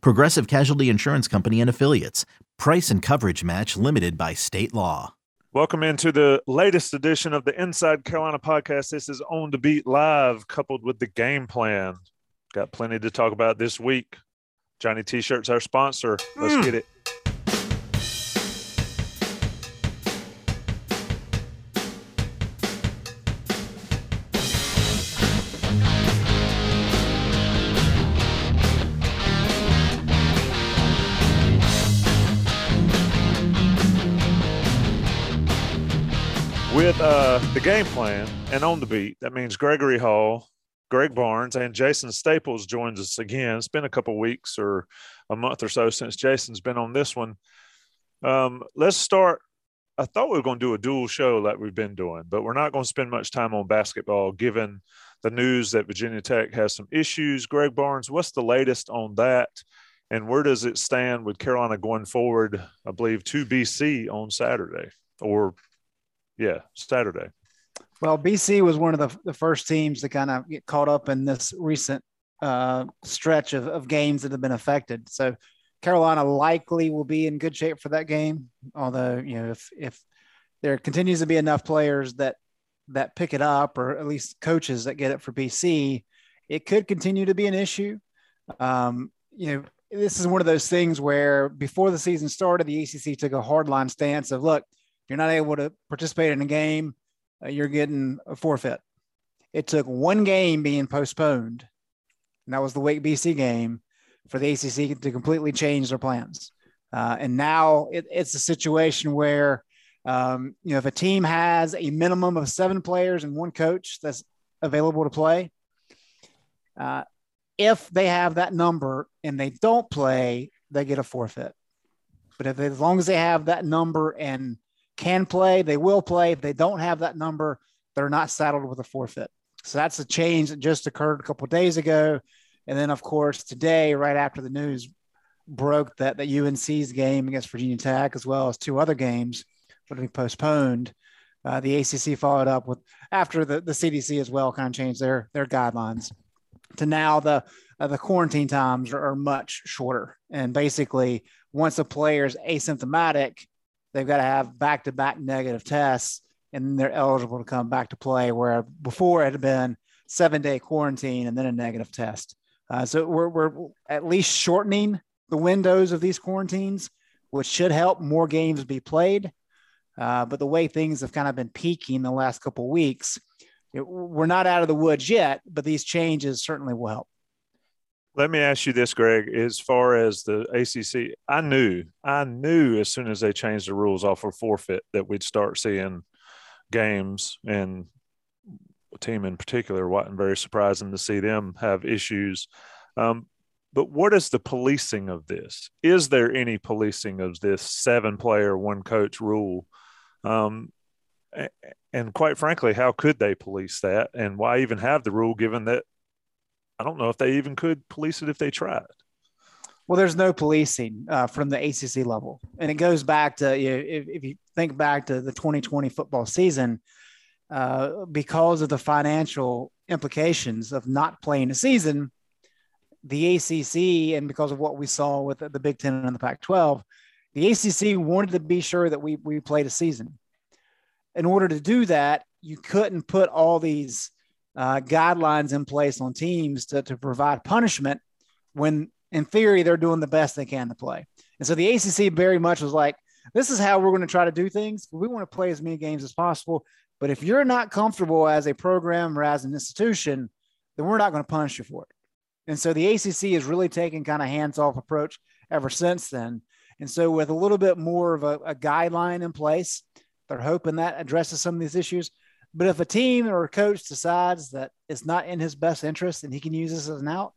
Progressive Casualty Insurance Company and Affiliates. Price and coverage match limited by state law. Welcome into the latest edition of the Inside Carolina podcast. This is On the Beat Live, coupled with the game plan. Got plenty to talk about this week. Johnny T shirts our sponsor. Let's mm. get it. Uh, the game plan and on the beat. That means Gregory Hall, Greg Barnes, and Jason Staples joins us again. It's been a couple weeks or a month or so since Jason's been on this one. Um, let's start. I thought we were going to do a dual show like we've been doing, but we're not going to spend much time on basketball given the news that Virginia Tech has some issues. Greg Barnes, what's the latest on that? And where does it stand with Carolina going forward, I believe, to BC on Saturday or yeah, Saturday. Well, BC was one of the, the first teams to kind of get caught up in this recent uh, stretch of, of games that have been affected. So Carolina likely will be in good shape for that game. Although, you know, if, if there continues to be enough players that, that pick it up, or at least coaches that get it for BC, it could continue to be an issue. Um, you know, this is one of those things where before the season started, the ACC took a hardline stance of, look, you're not able to participate in a game, uh, you're getting a forfeit. It took one game being postponed, and that was the Wake BC game, for the ACC to completely change their plans. Uh, and now it, it's a situation where, um, you know, if a team has a minimum of seven players and one coach that's available to play, uh, if they have that number and they don't play, they get a forfeit. But if as long as they have that number and can play, they will play. If they don't have that number, they're not saddled with a forfeit. So that's a change that just occurred a couple days ago. And then, of course, today, right after the news broke that the UNC's game against Virginia Tech, as well as two other games, would be postponed. Uh, the ACC followed up with after the, the CDC as well kind of changed their their guidelines to now the uh, the quarantine times are, are, much shorter. And basically, once a player is asymptomatic, they've got to have back to back negative tests and they're eligible to come back to play. Where before it had been seven day quarantine and then a negative test. Uh, so we're, we're at least shortening the windows of these quarantines, which should help more games be played. Uh, but the way things have kind of been peaking the last couple weeks, it, we're not out of the woods yet, but these changes certainly will help. Let me ask you this, Greg. As far as the ACC, I knew, I knew as soon as they changed the rules off of forfeit that we'd start seeing games, and team in particular wasn't very surprising to see them have issues. Um, but what is the policing of this? Is there any policing of this seven player, one coach rule? Um, and quite frankly, how could they police that? And why even have the rule given that I don't know if they even could police it if they tried. Well, there's no policing uh, from the ACC level, and it goes back to you know, if, if, you think back to the 2020 football season, uh, because of the financial implications of not playing a season, the ACC and because of what we saw with the, Big Ten and the Pac-12, the ACC wanted to be sure that we we played a season. In order to do that, you couldn't put all these uh, guidelines in place on teams to, to provide punishment when in theory they're doing the best they can to play. And so the ACC very much was like, this is how we're going to try to do things. We want to play as many games as possible. But if you're not comfortable as a program or as an institution, then we're not going to punish you for it. And so the ACC has really taken kind of hands off approach ever since then. And so with a little bit more of a, a guideline in place, they're hoping that addresses some of these issues. But if a team or a coach decides that it's not in his best interest and he can use this as an out,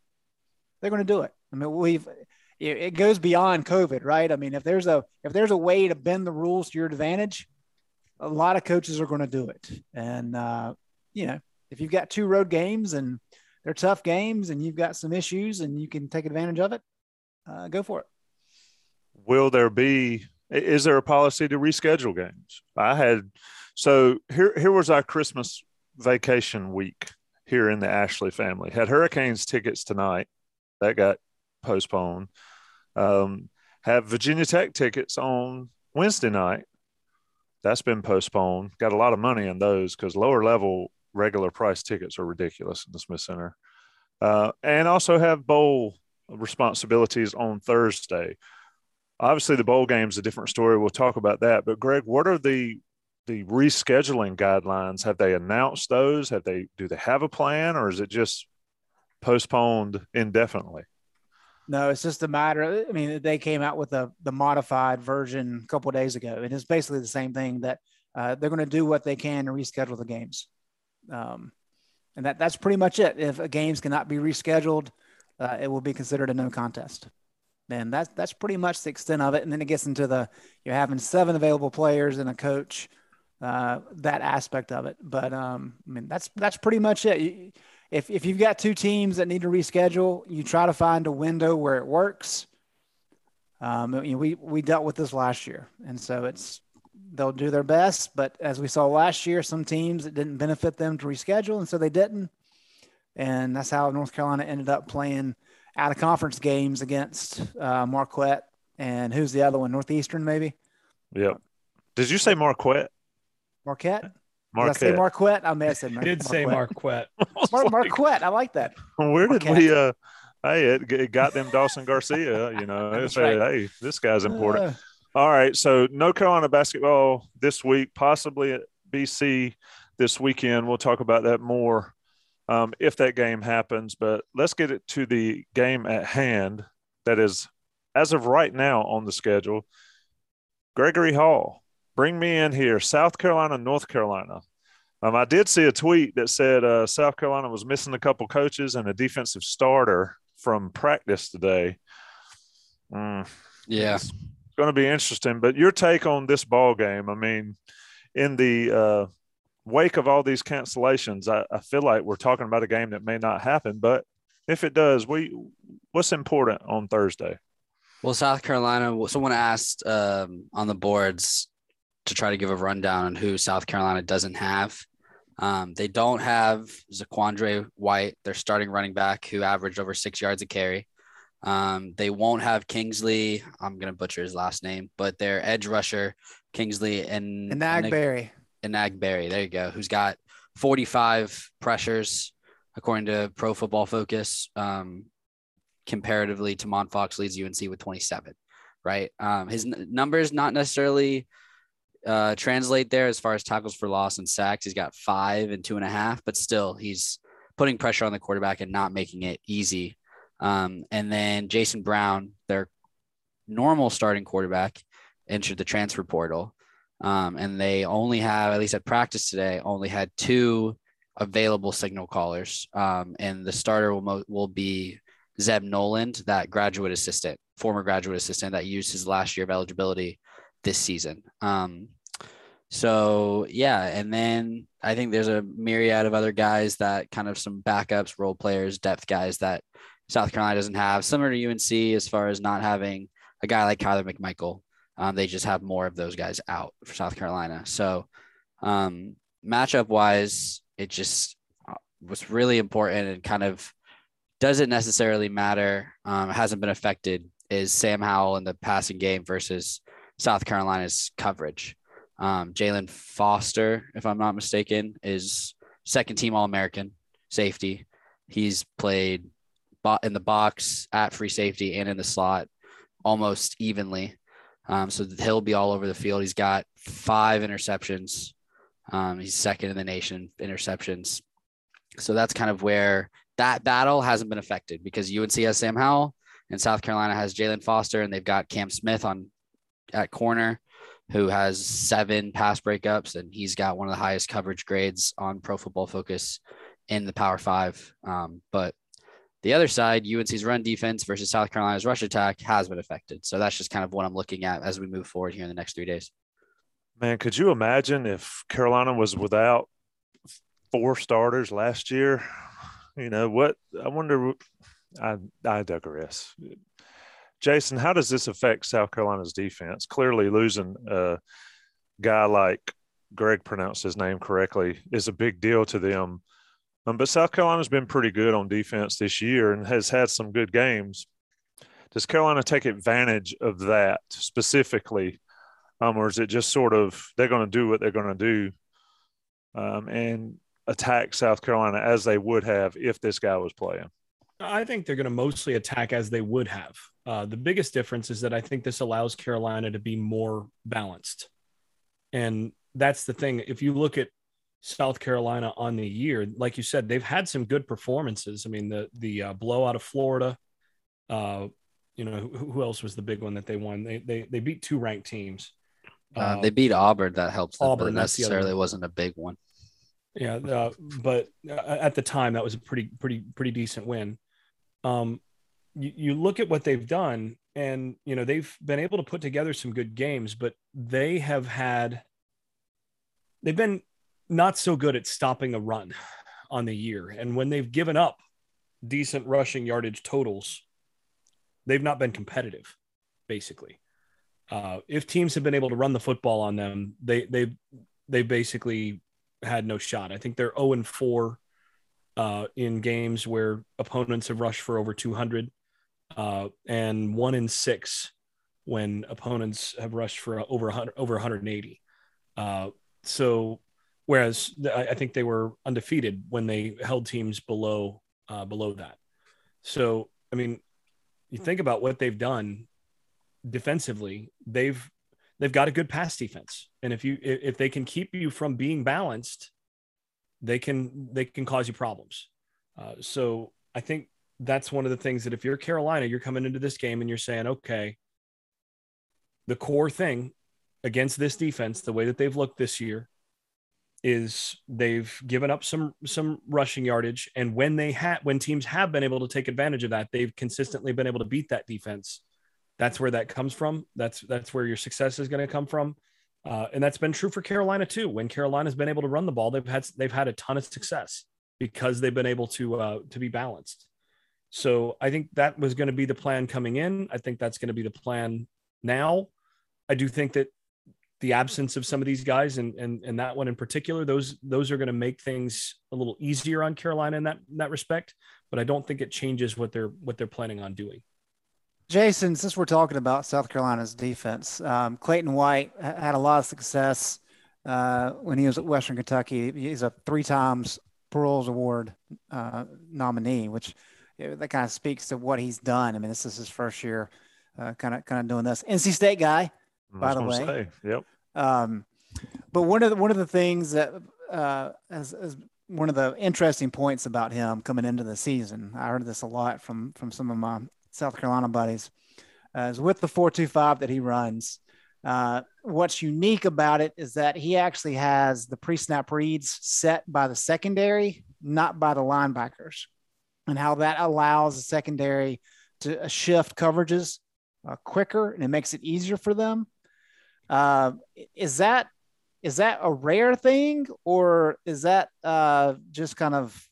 they're going to do it. I mean, we've it, goes beyond COVID, right? I mean, if there's a if there's a way to bend the rules to your advantage, a lot of coaches are going to do it. And uh, you know, if you've got two road games and they're tough games, and you've got some issues, and you can take advantage of it, uh, go for it. Will there be? Is there a policy to reschedule games? I had so here. Here was our Christmas vacation week here in the Ashley family. Had Hurricanes tickets tonight. That got postponed. Um, have Virginia Tech tickets on Wednesday night. That's been postponed. Got a lot of money in those because lower level regular price tickets are ridiculous in the Smith Center. Uh, and also have bowl responsibilities on Thursday. Obviously, the bowl game is a different story. We'll talk about that. But Greg, what are the the rescheduling guidelines? Have they announced those? Have they do they have a plan, or is it just postponed indefinitely? No, it's just a matter. I mean, they came out with the the modified version a couple days ago, and it's basically the same thing that uh, they're going to do what they can to reschedule the games, um, and that that's pretty much it. If a games cannot be rescheduled, uh, it will be considered a no contest, and that's that's pretty much the extent of it. And then it gets into the you're having seven available players and a coach, uh, that aspect of it. But um, I mean, that's that's pretty much it. If if you've got two teams that need to reschedule, you try to find a window where it works. Um, you know, we we dealt with this last year, and so it's they'll do their best. But as we saw last year, some teams it didn't benefit them to reschedule, and so they didn't. And that's how North Carolina ended up playing out of conference games against uh, Marquette and who's the other one? Northeastern, maybe. Yep. Did you say Marquette? Marquette. Marquette. Did I say Marquette? I may have said Mar- did say Marquette. Mar- Marquette. I like that. Where did Marquette. we? uh Hey, it, it, got them Dawson Garcia. You know, it's right. hey, this guy's important. Uh, All right, so no Carolina basketball this week, possibly at BC this weekend. We'll talk about that more um, if that game happens. But let's get it to the game at hand. That is, as of right now, on the schedule. Gregory Hall bring me in here, South Carolina, North Carolina. Um, I did see a tweet that said uh, South Carolina was missing a couple coaches and a defensive starter from practice today. Mm, yeah, it's going to be interesting. But your take on this ball game? I mean, in the uh, wake of all these cancellations, I, I feel like we're talking about a game that may not happen. But if it does, we what's important on Thursday? Well, South Carolina. Someone asked um, on the boards to try to give a rundown on who South Carolina doesn't have. Um, they don't have Zaquandre White, their starting running back, who averaged over six yards a carry. Um, they won't have Kingsley. I'm gonna butcher his last name, but their edge rusher, Kingsley and. And Enagbare, there you go. Who's got 45 pressures according to Pro Football Focus. Um, comparatively, Tomon Fox leads UNC with 27. Right. Um, his n- numbers not necessarily uh, translate there as far as tackles for loss and sacks. He's got five and two and a half, but still he's putting pressure on the quarterback and not making it easy. Um, and then Jason Brown, their normal starting quarterback, entered the transfer portal. Um, and they only have, at least at practice today, only had two available signal callers. Um, and the starter will, mo- will be Zeb Noland, that graduate assistant, former graduate assistant that used his last year of eligibility this season. Um, so yeah, and then I think there's a myriad of other guys that kind of some backups, role players, depth guys that South Carolina doesn't have, similar to UNC as far as not having a guy like Kyler McMichael. Um, they just have more of those guys out for South Carolina. So um, matchup wise, it just uh, was really important and kind of doesn't necessarily matter. Um, hasn't been affected is Sam Howell in the passing game versus South Carolina's coverage. Um, Jaylan Foster, if I'm not mistaken, is second team All American safety. He's played in the box at free safety and in the slot almost evenly. Um, so he'll be all over the field. He's got five interceptions. Um, he's second in the nation interceptions. So that's kind of where that battle hasn't been affected because UNC has Sam Howell and South Carolina has Jaylan Foster, and they've got Cam Smith on at corner who has seven pass breakups, and he's got one of the highest coverage grades on Pro Football Focus in the Power Five. Um, but The other side, UNC's run defense versus South Carolina's rush attack has been affected. So that's just kind of what I'm looking at as we move forward here in the next three days. Man, could you imagine if Carolina was without four starters last year? You know what? I wonder. I I digress. Jason, how does this affect South Carolina's defense? Clearly, losing a guy like Greg pronounced his name correctly is a big deal to them. Um, but South Carolina's been pretty good on defense this year and has had some good games. Does Carolina take advantage of that specifically, um, or is it just sort of they're going to do what they're going to do um, and attack South Carolina as they would have if this guy was playing? I think they're going to mostly attack as they would have. Uh, the biggest difference is that I think this allows Carolina to be more balanced. And that's the thing. If you look at South Carolina on the year, like you said, they've had some good performances. I mean, the the uh, blowout of Florida. Uh, you know, who, who, else was the big one that they won? They they they beat two ranked teams. Uh, they beat Auburn. That helps them, Auburn, necessarily wasn't a big one. Yeah, uh, but uh, at the time, that was a pretty pretty pretty decent win. Um, you, you look at what they've done, and you know they've been able to put together some good games, but they have had they've been not so good at stopping a run on the year, and when they've given up decent rushing yardage totals, they've not been competitive, basically. Uh, if teams have been able to run the football on them, they they they basically had no shot. I think they're 0 and 4 uh, in games where opponents have rushed for over 200, uh, and one in six when opponents have rushed for over 100, over 180. Uh, so, whereas I, I, think they were undefeated when they held teams below uh, below that. So, I mean, you think about what they've done defensively. They've they've got a good pass defense, and if you if they can keep you from being balanced they can they can cause you problems. Uh, so I think that's one of the things that if you're Carolina, you're coming into this game and you're saying, okay, the core thing against this defense, the way that they've looked this year, is they've given up some some rushing yardage, and when they had when teams have been able to take advantage of that, they've consistently been able to beat that defense. That's where that comes from. That's that's where your success is going to come from. Uh, and that's been true for Carolina too. When Carolina's been able to run the ball, they've had they've had a ton of success because they've been able to uh, to be balanced. So I think that was going to be the plan coming in. I think that's going to be the plan now. I do think that the absence of some of these guys and and, and that one in particular, those those are going to make things a little easier on Carolina in that in that respect. But I don't think it changes what they're what they're planning on doing. Jason, since we're talking about South Carolina's defense, um, Clayton White had a lot of success uh, when he was at Western Kentucky. He's a three times Broyles Award uh, nominee, which you know, that kind of speaks to what he's done. I mean, this is his first year, kind of kind of doing this. NC State guy, by the way. Say, yep. Um, but one of the, one of the things that uh, as, as one of the interesting points about him coming into the season, I heard this a lot from from some of my South Carolina buddies, uh, is with the 425 that he runs. Uh, what's unique about it is that he actually has the pre snap reads set by the secondary, not by the linebackers, and how that allows the secondary to uh, shift coverages uh, quicker and it makes it easier for them. Uh, is that is that a rare thing or is that uh, just kind of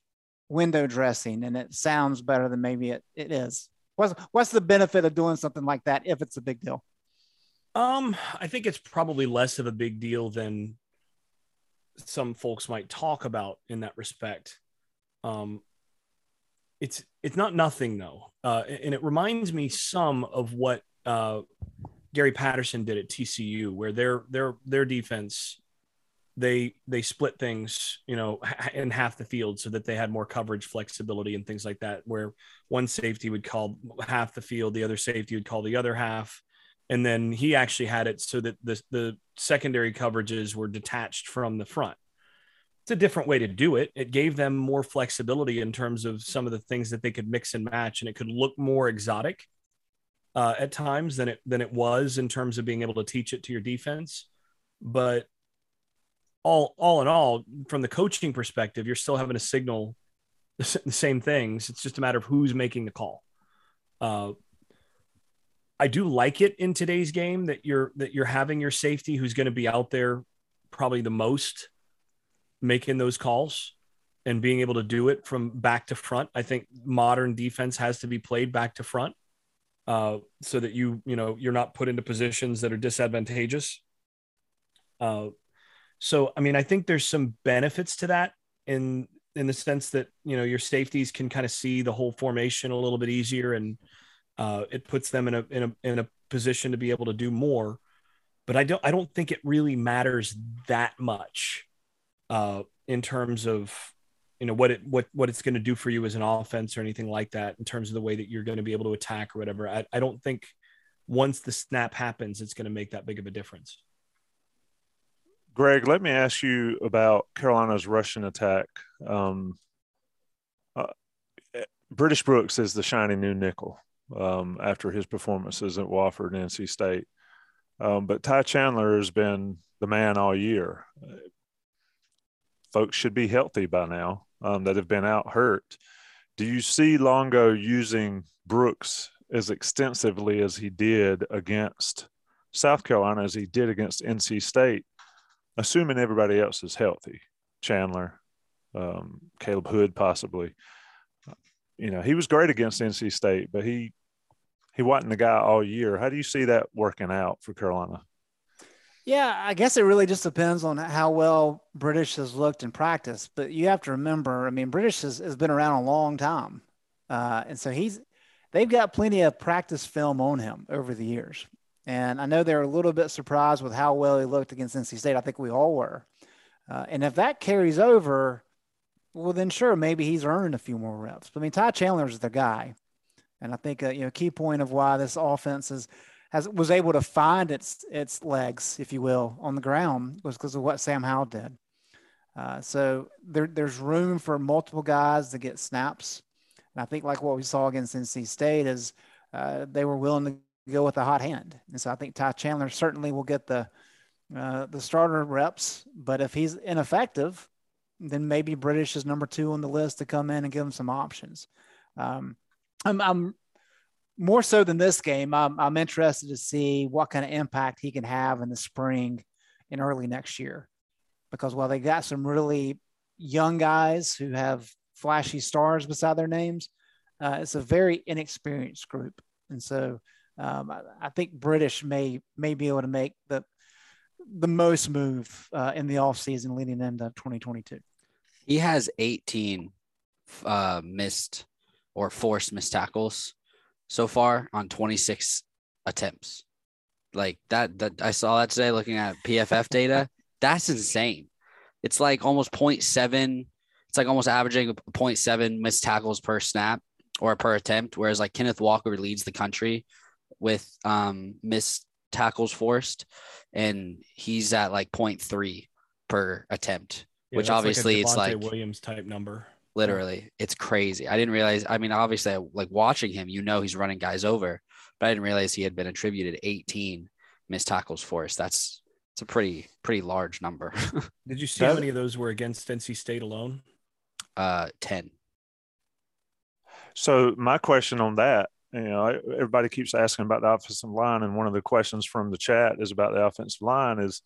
window dressing and it sounds better than maybe it, it is? What's what's the benefit of doing something like that if it's a big deal? Um, I think it's probably less of a big deal than some folks might talk about in that respect. Um, it's it's not nothing though, uh, and it reminds me some of what uh, Gary Patterson did at TCU, where their their their defense they they split things you know in half the field so that they had more coverage flexibility and things like that where one safety would call half the field the other safety would call the other half. And then he actually had it so that the the secondary coverages were detached from the front. It's a different way to do it. It gave them more flexibility in terms of some of the things that they could mix and match and it could look more exotic uh, at times than it than it was in terms of being able to teach it to your defense. But all all in all, from the coaching perspective, you're still having to signal the, same things. It's just a matter of who's making the call. Uh, I do like it in today's game that you're that you're having your safety who's going to be out there probably the most making those calls and being able to do it from back to front. I think modern defense has to be played back to front uh, so that you you know you're not put into positions that are disadvantageous. Uh, so I mean, I think there's some benefits to that in in the sense that you know your safeties can kind of see the whole formation a little bit easier, and uh, it puts them in a in a in a position to be able to do more. But I don't I don't think it really matters that much uh, in terms of you know what it what what it's going to do for you as an offense or anything like that in terms of the way that you're going to be able to attack or whatever. I, I don't think once the snap happens, it's going to make that big of a difference. Greg, let me ask you about Carolina's rushing attack. Um, uh, British Brooks is the shiny new nickel um, after his performances at Wofford and NC State. Um, but Ty Chandler has been the man all year. folks should be healthy by now um, that have been out hurt. Do you see Longo using Brooks as extensively as he did against South Carolina as he did against NC State? Assuming everybody else is healthy, Chandler, um, Caleb Hood, possibly. You know, he was great against NC State, but he he wasn't the guy all year. How do you see that working out for Carolina? Yeah, I guess it really just depends on how well British has looked in practice. But you have to remember, I mean, British has, has been around a long time, uh, and so he's they've got plenty of practice film on him over the years. And I know they're a little bit surprised with how well he looked against NC State. I think we all were. Uh, and if that carries over, well, then sure, maybe he's earned a few more reps. But I mean, Ty Chandler's the guy. And I think, uh, you know, key point of why this offense is, has, was able to find its, its legs, if you will, on the ground was because of what Sam Howell did. Uh, so there, there's room for multiple guys to get snaps. And I think like what we saw against NC State is uh, they were willing to go with a hot hand. And so I think Ty Chandler certainly will get the uh, the starter reps. But if he's ineffective, then maybe British is number two on the list to come in and give him some options. Um, I'm, I'm more so than this game. I'm, I'm interested to see what kind of impact he can have in the spring and early next year, because while they got some really young guys who have flashy stars beside their names, uh, it's a very inexperienced group, and so um, I, I, think British may may be able to make the the most move uh, in the offseason leading into 2022. He has 18 uh, missed or forced missed tackles so far on 26 attempts. Like that, that I saw that today looking at PFF data. That's insane. It's like almost 0.7. It's like almost averaging 0.7 missed tackles per snap or per attempt. Whereas like Kenneth Walker leads the country with um, missed tackles forced, and he's at like 0.3 per attempt, yeah, which obviously like it's like Williams type number. Literally, it's crazy. I didn't realize. I mean, obviously, like watching him, you know, he's running guys over, but I didn't realize he had been attributed 18 missed tackles forced. That's it's a pretty pretty large number. Did you see how many of those were against NC State alone? Uh, 10. So my question on that you know, everybody keeps asking about the offensive line, and one of the questions from the chat is about the offensive line: is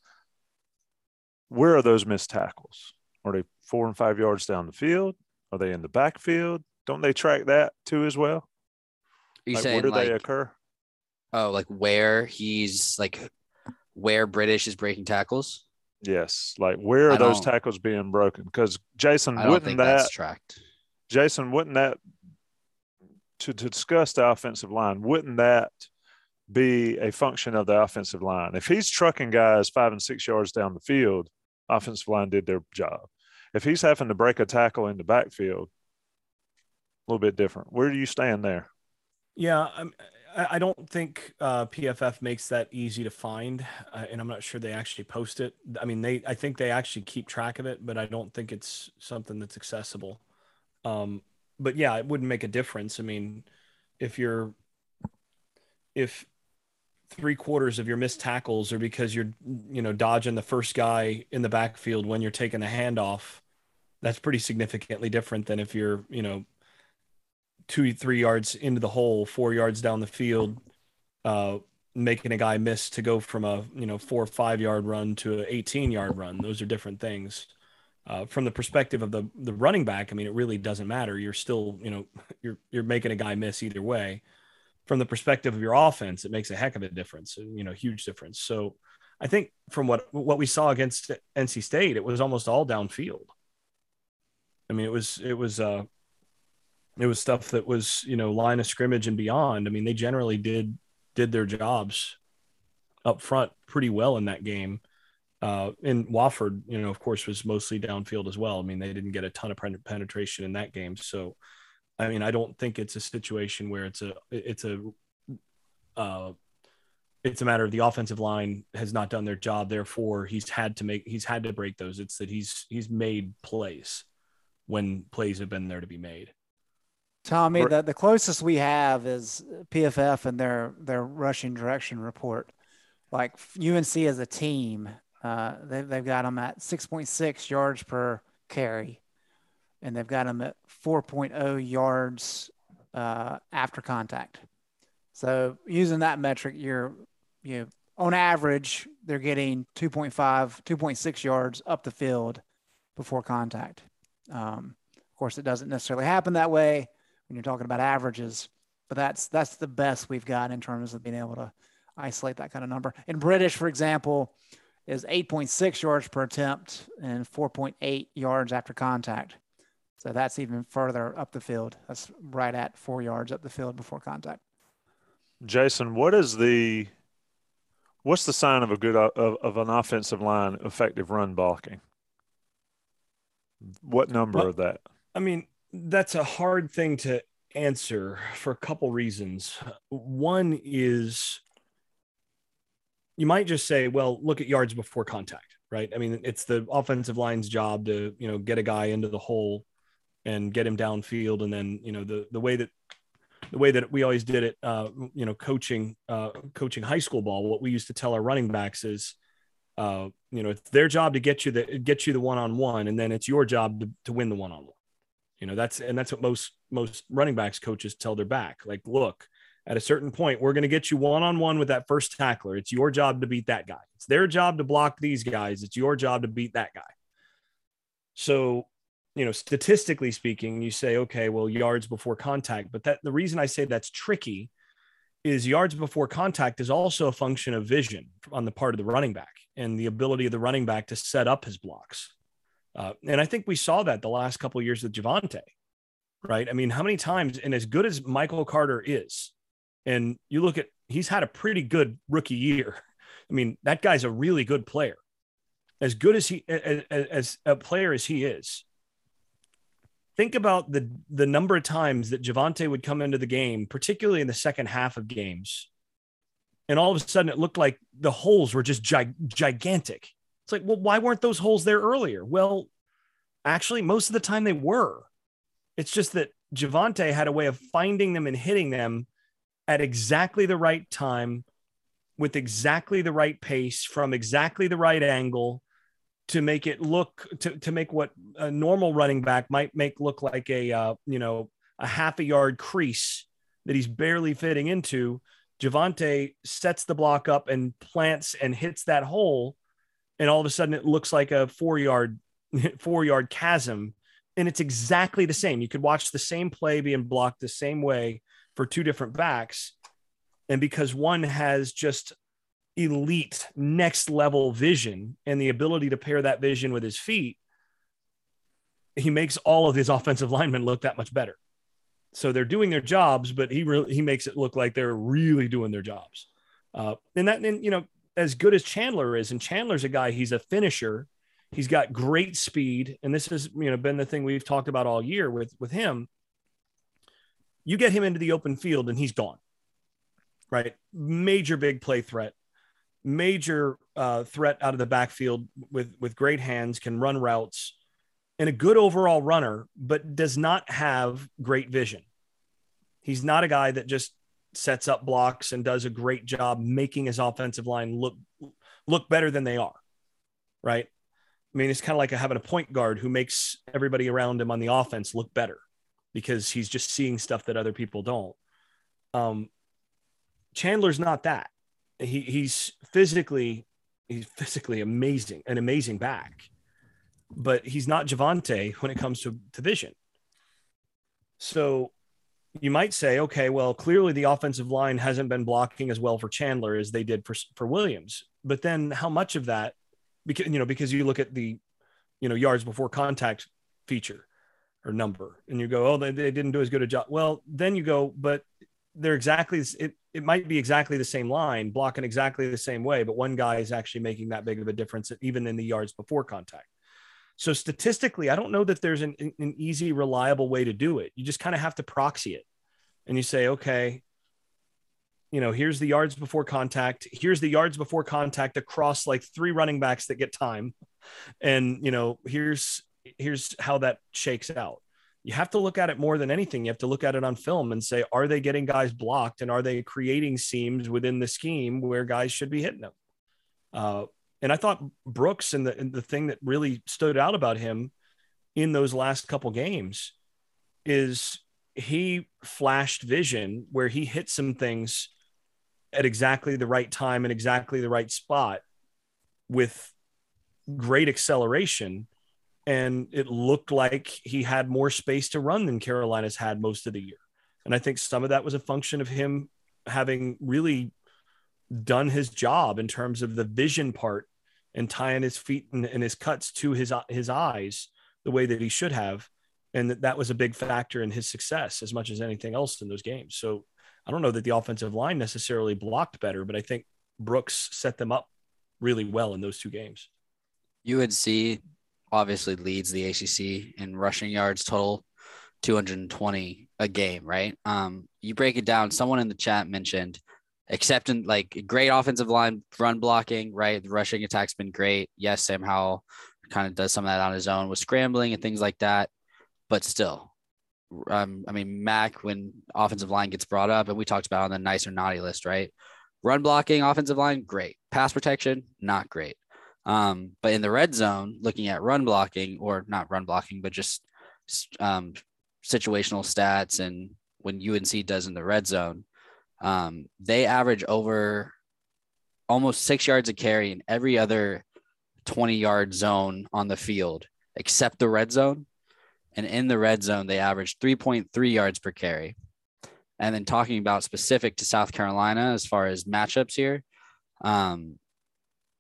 where are those missed tackles? Are they four and five yards down the field? Are they in the backfield? Don't they track that too as well? Are you like, saying where do like, they occur? Oh, like where he's like where British is breaking tackles? Yes, like where are those tackles being broken? Because Jason, wouldn't that tracked? Jason, wouldn't that to, discuss the offensive line, wouldn't that be a function of the offensive line? If he's trucking guys five and six yards down the field, offensive line did their job. If he's having to break a tackle in the backfield, a little bit different. Where do you stand there? Yeah, I'm, I don't think uh, PFF makes that easy to find, uh, and I'm not sure they actually post it. I mean, they I think they actually keep track of it, but I don't think it's something that's accessible. Um, but yeah, it wouldn't make a difference. I mean, if you're if three quarters of your missed tackles are because you're you know dodging the first guy in the backfield when you're taking a handoff, That's pretty significantly different than if you're, you know, two, three yards into the hole, four yards down the field, uh, making a guy miss to go from a, you know, four or five yard run to an 18 yard run. Those are different things. Uh, from the perspective of the the running back, I mean, it really doesn't matter. You're still, you know, you're you're making a guy miss either way. From the perspective of your offense, it makes a heck of a difference. You know, huge difference. So, I think from what what we saw against NC State, it was almost all downfield. I mean, it was it was uh, it was stuff that was you know line of scrimmage and beyond. I mean, they generally did did their jobs up front pretty well in that game. Uh, and Wofford, you know, of course, was mostly downfield as well. I mean, they didn't get a ton of penetration in that game. So, I mean, I don't think it's a situation where it's a it's a uh, it's a matter of the offensive line has not done their job. Therefore, he's had to make he's had to break those. It's that he's he's made plays when plays have been there to be made. Tommy, the, the closest we have is PFF and their their rushing direction report. Like UNC as a team uh, they've, they've got them at 6.6 yards per carry, and they've got them at 4.0 yards uh, after contact. So using that metric, you're you know, on average they're getting 2.5, 2.6 yards up the field before contact. Um, of course, it doesn't necessarily happen that way when you're talking about averages, but that's that's the best we've got in terms of being able to isolate that kind of number. In British, for example, is 8.6 yards per attempt and 4.8 yards after contact. So that's even further up the field. That's right at four yards up the field before contact. Jason, what is the what's the sign of a good of, of an offensive line effective run blocking? What number well, of that? I mean, that's a hard thing to answer for a couple reasons. One is you might just say, well, look at yards before contact, right? I mean, it's the offensive line's job to, you know, get a guy into the hole and get him downfield. And then, you know, the, the way that, the way that we always did it, uh, you know, coaching, uh, coaching high school ball, what we used to tell our running backs is, uh, you know, it's their job to get you the, get you the one-on-one, and then it's your job to, to win the one-on-one. You know, that's, and that's what most, most running backs coaches tell their back. Like, look, at a certain point, we're going to get you one on one with that first tackler. It's your job to beat that guy. It's their job to block these guys. It's your job to beat that guy. So, you know, statistically speaking, you say, okay, well, yards before contact. But that the reason I say that's tricky is yards before contact is also a function of vision on the part of the running back and the ability of the running back to set up his blocks. Uh, and I think we saw that the last couple years with Javonte, right? I mean, how many times, and as good as Michael Carter is, and you look at, he's had a pretty good rookie year. I mean, that guy's a really good player. As good as he, as, as a player as he is, think about the the number of times that Javonte would come into the game, particularly in the second half of games, and all of a sudden it looked like the holes were just gi- gigantic. It's like, well, why weren't those holes there earlier? Well, actually, most of the time they were. It's just that Javonte had a way of finding them and hitting them at exactly the right time with exactly the right pace from exactly the right angle to make it look to, to make what a normal running back might make look like a uh, you know a half a yard crease that he's barely fitting into. Javonte sets the block up and plants and hits that hole and all of a sudden it looks like a 4 yard 4 yard chasm. And it's exactly the same. You could watch the same play being blocked the same way for two different backs. And because one has just elite next level vision and the ability to pair that vision with his feet, he makes all of his offensive linemen look that much better. So they're doing their jobs, but he really he makes it look like they're really doing their jobs. Uh, and that, and you know, as good as Chandler is, and Chandler's a guy, he's a finisher. He's got great speed, and this has you know been the thing we've talked about all year with with him. You get him into the open field and he's gone. Right? Major big play threat, major uh, threat out of the backfield with with great hands, can run routes, and a good overall runner, but does not have great vision. He's not a guy that just sets up blocks and does a great job making his offensive line look look better than they are. Right? I mean, it's kind of like having a point guard who makes everybody around him on the offense look better because he's just seeing stuff that other people don't. Um, Chandler's not that. He, he's physically he's physically amazing, an amazing back, but he's not Javonte when it comes to, to vision. So you might say, okay, well, clearly the offensive line hasn't been blocking as well for Chandler as they did for for Williams. But then how much of that, because you know, because you look at the, you know, yards before contact feature or number, and you go, oh, they, they didn't do as good a job. Well, then you go, but they're exactly it. It might be exactly the same line, blocking exactly the same way, but one guy is actually making that big of a difference, even in the yards before contact. So statistically, I don't know that there's an, an easy, reliable way to do it. You just kind of have to proxy it. And you say, okay, you know, here's the yards before contact. Here's the yards before contact across like three running backs that get time. And, you know, here's here's how that shakes out. You have to look at it more than anything. You have to look at it on film and say, are they getting guys blocked and are they creating seams within the scheme where guys should be hitting them? Uh, and I thought Brooks and the and the thing that really stood out about him in those last couple games is he flashed vision where he hit some things at exactly the right time and exactly the right spot with great acceleration and it looked like he had more space to run than Carolina's had most of the year. And I think some of that was a function of him having really done his job in terms of the vision part and tying his feet and, and, his cuts to his his eyes the way that he should have. And that, that was a big factor in his success as much as anything else in those games. So i don't know that the offensive line necessarily blocked better but i think brooks set them up really well in those two games. Unc obviously leads the acc in rushing yards total 220 a game right um you break it down someone in the chat mentioned except in like great offensive line run blocking, right? The rushing attack's been great. Yes, Sam Howell kind of does some of that on his own with scrambling and things like that, but still, um, I mean, Mac when offensive line gets brought up, and we talked about on the nice or naughty list, right? Run blocking, offensive line, great. Pass protection, not great. Um, but in the red zone, looking at run blocking or not run blocking, but just um, situational stats and when UNC does in the red zone, um, they average over almost six yards a carry in every other 20 yard zone on the field except the red zone. And in the red zone, they average 3.3 yards per carry. And then talking about specific to South Carolina as far as matchups here, um,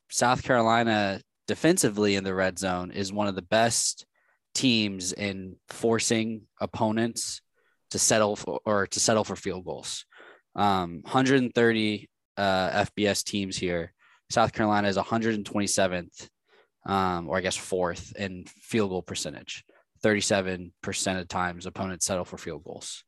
South Carolina defensively in the red zone is one of the best teams in forcing opponents to settle for or to settle for field goals. Um, 130 uh, FBS teams here. South Carolina is 127th, um, or I guess fourth in field goal percentage. 37% of times opponents settle for field goals.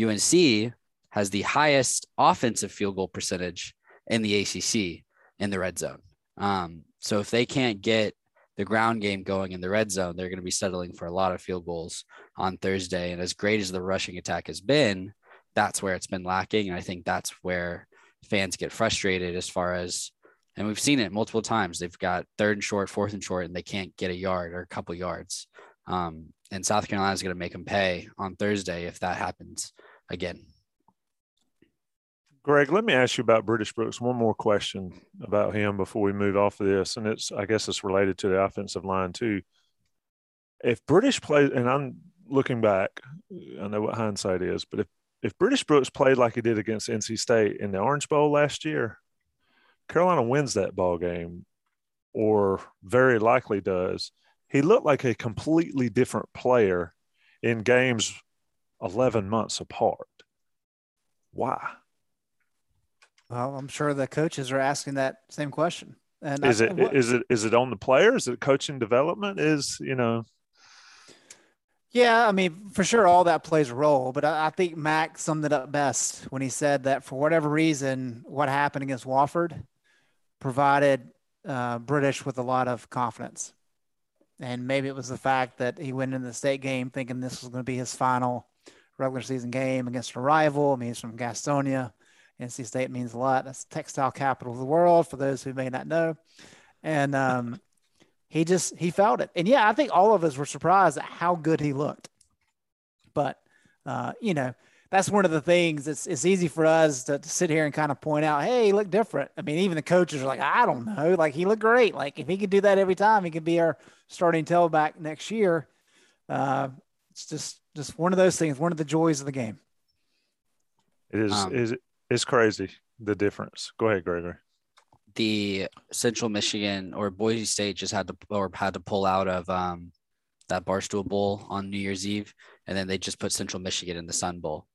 UNC has the highest offensive field goal percentage in the ACC in the red zone. Um, so if they can't get the ground game going in the red zone, they're going to be settling for a lot of field goals on Thursday. And as great as the rushing attack has been, that's where it's been lacking. And I think that's where fans get frustrated as far as, and we've seen it multiple times. They've got third and short, fourth and short, and they can't get a yard or a couple yards. Um, and South Carolina is going to make them pay on Thursday if that happens again. Greg, let me ask you about British Brooks. One more question about him before we move off of this, and it's I guess it's related to the offensive line too. If British plays, and I'm looking back, I know what hindsight is, but if if British Brooks played like he did against NC State in the Orange Bowl last year, Carolina wins that ball game, or very likely does. He looked like a completely different player in games 11 months apart. Why? Well, I'm sure the coaches are asking that same question. And is I, it what, is it is it on the players? Is it coaching development? Is you know yeah, I mean, for sure, all that plays a role. But I, I, think Mac summed it up best when he said that for whatever reason, what happened against Wofford provided uh, British with a lot of confidence. And maybe it was the fact that he went into the state game thinking this was going to be his final regular season game against a rival. I mean, he's from Gastonia. NC State means a lot. That's the textile capital of the world for those who may not know. And um, he just he felt it. And yeah, I think all of us were surprised at how good he looked. But uh, you know, that's one of the things it's it's easy for us to, to sit here and kind of point out, hey, he looked different. I mean, even the coaches are like, I don't know, like he looked great. Like if he could do that every time, he could be our starting tailback next year. Uh, it's just just one of those things, one of the joys of the game. It is Um, is it's crazy the difference. Go ahead, Gregory. the Central Michigan or Boise State just had to or had to pull out of um, that Barstool Bowl on New Year's Eve, and then they just put Central Michigan in the Sun Bowl.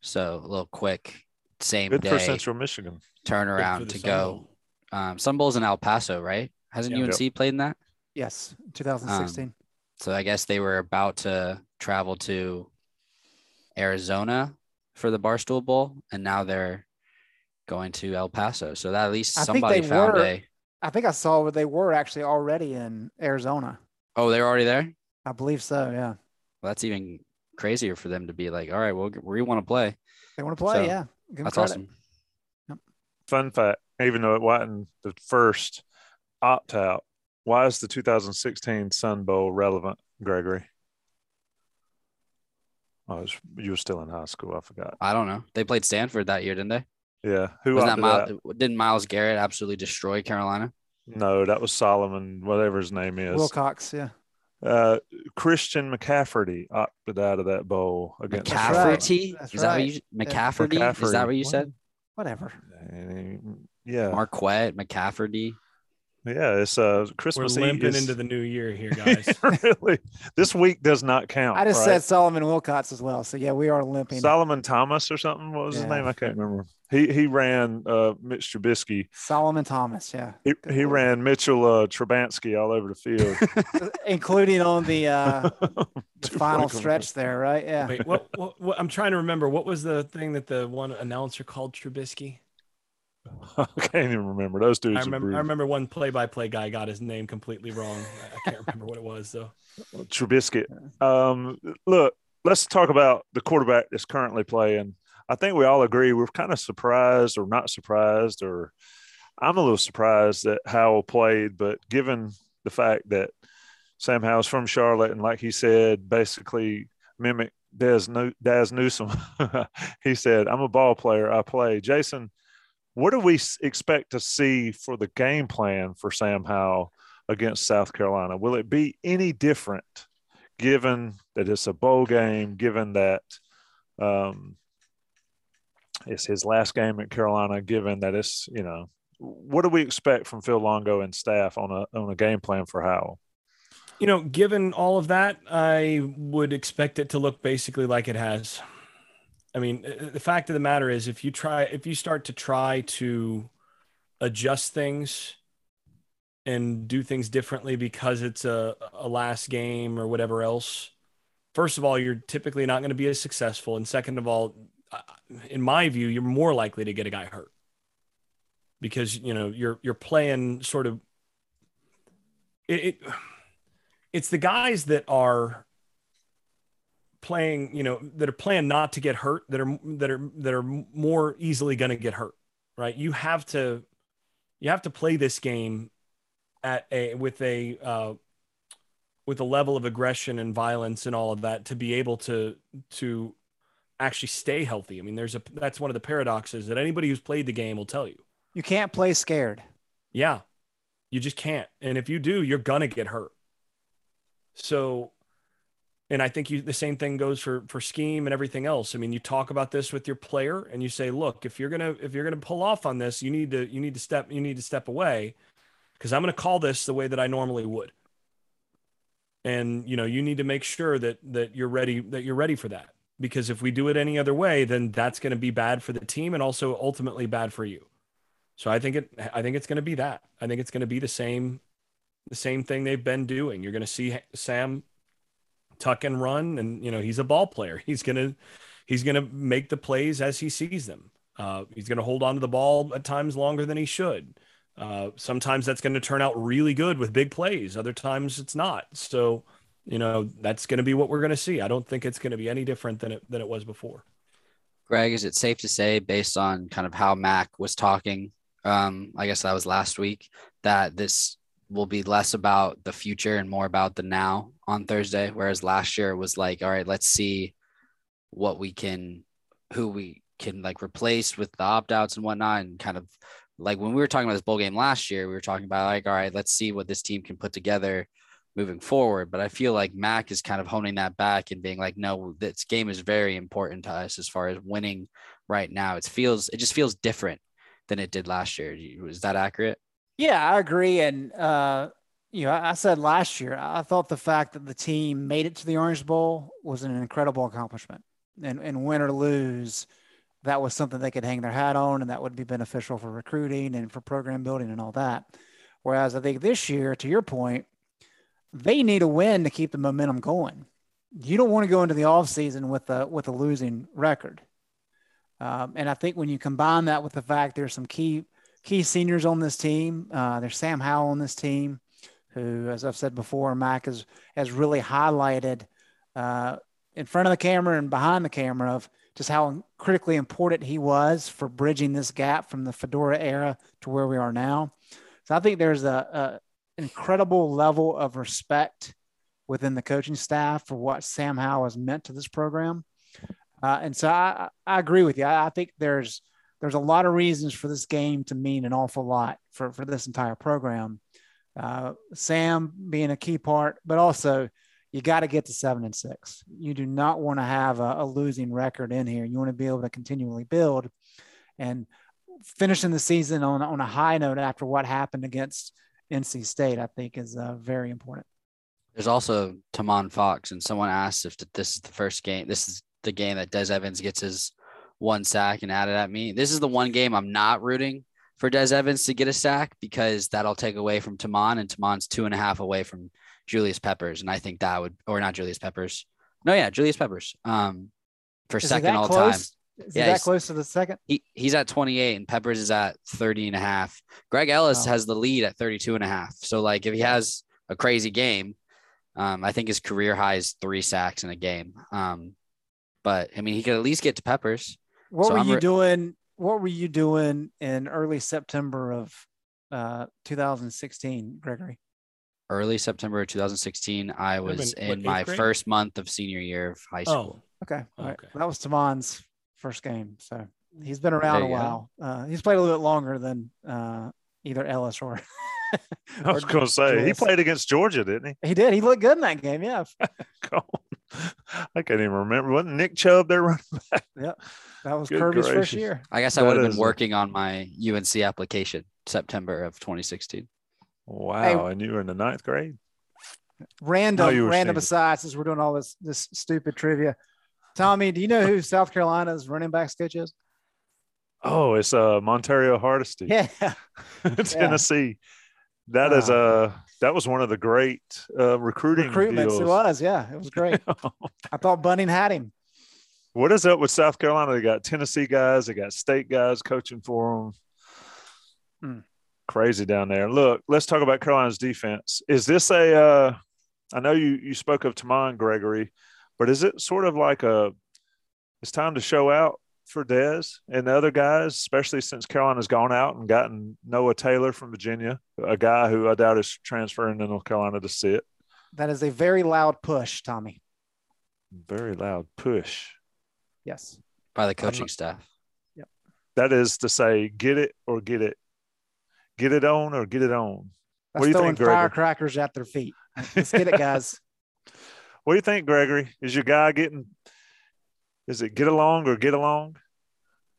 So a little quick, same Good day for Central Michigan. turnaround the to Sun go. Bowl. Um, Sun Bowl's in El Paso, right? Hasn't Yeah. UNC played in that? Yes, 2016. So I guess they were about to travel to Arizona for the Barstool Bowl, and now they're going to El Paso. So that at least I think somebody found were- a. I think I saw where they were actually already in Arizona. Oh, they're already there. I believe so. Yeah, Well, that's even crazier for them to be like, all right, well, we want to play. they want to play. So, yeah, Give 'em That's credit. awesome. Fun fact: even though it wasn't the first opt out, why is the 2016 Sun Bowl relevant, Gregory? Oh, was, you were still in high school. I forgot. I don't know. They played Stanford that year, didn't they? Yeah, who Wasn't that opted out? Miles, didn't Myles Garrett absolutely destroy Carolina? No, that was Solomon, whatever his name is. Wilcox. Yeah, Uh, Christian McCafferty opted out of that bowl against That's right. McCafferty? That's Is that what you McCafferty? Is that what you said? whatever. Yeah, Marquette, McCafferty. Yeah. It's uh We're Christmas Eve. limping is- into the new year here, guys. really, this week does not count. I just right? said Solomon Wilcox as well. So yeah, we are limping. Solomon Thomas or something. What was his name? I can't remember. He he ran uh, Mitch Trubisky. Solomon Thomas. Yeah, He, Good he Lord. ran Mitchell uh, Trubansky all over the field. including on the uh, the final stretch there, right? Yeah. Wait, what, what, what? I'm trying to remember. What was the thing that the one announcer called Trubisky? I can't even remember those dudes. I remember. I remember one play-by-play guy got his name completely wrong. I- I can't remember what it was though. Trubisky. Um, look, let's talk about the quarterback that's currently playing. I think we all agree we're kind of surprised or not surprised, or I'm a little surprised that Howell played, but given the fact that Sam Howell's from Charlotte and, like he said, basically mimic Dazz, New- Dazz Newsome, he said, I'm a ball player, I play. Jason, what do we expect to see for the game plan for Sam Howell against South Carolina? Will it be any different given that it's a bowl game, given that um, it's his last game at Carolina, given that it's, you know, what do we expect from Phil Longo and staff on a on a game plan for Howell? You know, given all of that, I would expect it to look basically like it has. I mean, uh, the fact of the matter is, if you try, if you start to try to adjust things and do things differently because it's a, a last game or whatever else, first of all, you're typically not going to be as successful. And second of all, uh, in my view, you're more likely to get a guy hurt because, you know, you're, you're playing sort of it, it it's the guys that are playing, you know, that are playing not to get hurt, that are that are that are more easily going to get hurt, right? You have to you have to play this game at a with a uh, with a level of aggression and violence and all of that to be able to to actually stay healthy. I mean, there's a that's one of the paradoxes that anybody who's played the game will tell you. You can't play scared. Yeah. You just can't. And if you do, you're gonna get hurt. So and I think you the same thing goes for for scheme and everything else. I mean, you talk about this with your player and you say, look, if you're gonna if you're gonna pull off on this, you need to you need to step you need to step away because I'm gonna call this the way that I normally would. And you know, you need to make sure that that you're ready that you're ready for that. Because if we do it any other way, then that's to be bad for the team and also ultimately bad for you. So I think it I think it's to be that. I think it's to be the same the same thing they've been doing. You're to see Sam tuck and run and you know, he's a ball player. He's to he's to make the plays as he sees them. Uh, he's to hold on to the ball at times longer than he should. Uh, sometimes that's going to turn out really good with big plays. Other times it's not. So, you know, that's going to be what we're going to see. I don't think it's going to be any different than it than it was before. Greg, is it safe to say, based on kind of how Mac was talking, um, I guess that was last week, that this will be less about the future and more about the now on Thursday. Whereas last year was like, all right, let's see what we can, who we can like replace with the opt outs and whatnot, and kind of like when we were talking about this bowl game last year, we were talking about like, all right, let's see what this team can put together moving forward. But I feel like Mac is kind of honing that back and being like, no, this game is very important to us as far as winning right now. It feels it just feels different than it did last year. Is that accurate? Yeah, I agree. And uh, you know, I said last year, I thought the fact that the team made it to the Orange Bowl was an incredible accomplishment. And and win or lose, that was something they could hang their hat on, and that would be beneficial for recruiting and for program building and all that. Whereas I think this year, to your point, they need a win to keep the momentum going. You don't want to go into the offseason with a with a losing record. Um, and I think when you combine that with the fact there's some key key seniors on this team, uh, there's Sam Howell on this team, who, as I've said before, Mac has has really highlighted uh, in front of the camera and behind the camera of just how critically important he was for bridging this gap from the Fedora era to where we are now. So I think there's a, a incredible level of respect within the coaching staff for what Sam Howell has meant to this program. Uh, and so I, I agree with you. I, I, think there's there's a lot of reasons for this game to mean an awful lot for, for this entire program. Uh, Sam being a key part, but also you got to get to seven and six. You do not want to have a, a losing record in here. You want to be able to continually build and finishing the season on, on a high note after what happened against NC State, I think is uh, very important. There's also Tomon Fox, and someone asked if this is the first game. This is the game that Des Evans gets his one sack and added at me. This is the one game I'm not rooting for Des Evans to get a sack because that'll take away from Tomon, and Tomon's two and a half away from Julius Peppers, and I think that would, or not Julius Peppers. No, yeah, Julius Peppers. Um, for is second all close? time. Is yeah, that close to the second? He, he's at 28 and Peppers is at 30 and a half. Greg Ellis has the lead at 32 and a half. So like if he has a crazy game, um, I think his career high is three sacks in a game. Um, but I mean, he could at least get to Peppers. What so were I'm you re- doing? What were you doing in early September of uh, 2016, Gregory? Early September 2016, I was been, in what, my grade? first month of senior year of high school. Oh, okay. All right. That was Tomon's first game. So he's been around a while. Uh, he's played a little bit longer than uh, either Ellis or. I was going to say Julius. he played against Georgia, didn't he? He did. He looked good in that game. Yeah. I can't even remember. Wasn't Nick Chubb there running back? Yep. That was Good Kirby's gracious. first year. I guess I would have been working on my UNC application September of 2016. Wow. Hey, and you were in the ninth grade? Random, oh, random aside, since we're doing all this this stupid trivia. Tommy, do you know who South Carolina's running back coach is? Oh, it's uh Montario Hardesty. Yeah. Tennessee. That is uh that was one of the great uh, recruiting recruitments. Deals. It was, yeah, it was great. I thought Bunning had him. What is up with South Carolina? They got Tennessee guys, they got state guys coaching for them. Hmm. Crazy down there. Look, let's talk about Carolina's defense. Is this a? Uh, I know you you spoke of Tomon Gregory, but is it sort of like a? It's time to show out for Des and the other guys, especially since Carolina's gone out and gotten Noah Taylor from Virginia, a guy who I doubt is transferring to North Carolina to sit. That is a very loud push, Tommy. Very loud push. Yes. By the coaching staff. Yep. That is to say, get it or get it. Get it on or get it on. That's what do you think, Gregory? Firecrackers at their feet. Let's get it, guys. what do you think, Gregory? Is your guy getting is it get along or get along?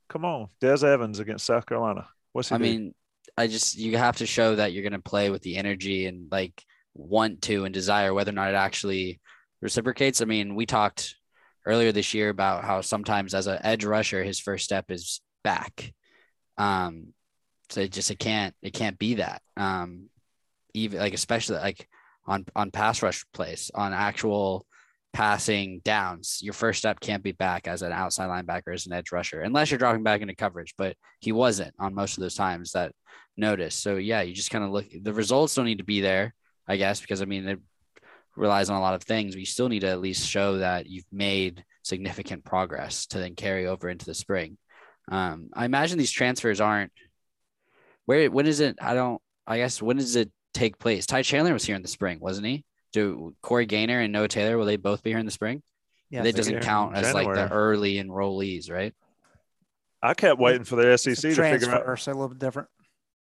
Come on, Des Evans against South Carolina. What's he? I mean, I just you have to show that you're going to play with the energy and like want to and desire whether or not it actually reciprocates. I mean, we talked earlier this year about how sometimes as an edge rusher, his first step is back. Um, so it just it can't it can't be that. Um, even like especially like on on pass rush plays on actual passing downs, your first step can't be back as an outside linebacker, as an edge rusher, unless you're dropping back into coverage. But he wasn't on most of those times that notice. So yeah, you just kind of look. The results don't need to be there, I guess, because I mean relies on a lot of things. But you still need to at least show that you've made significant progress to then carry over into the spring. Um, I imagine these transfers aren't. Where when is it? I don't. I guess when is it take place? Ty Chandler was here in the spring, wasn't he? Do Corey Gaynor and Noah Taylor will they both be here in the spring? Yeah, that so doesn't count as like the early enrollees, right? I kept waiting for the SEC to figure out. transfer, so a little bit different.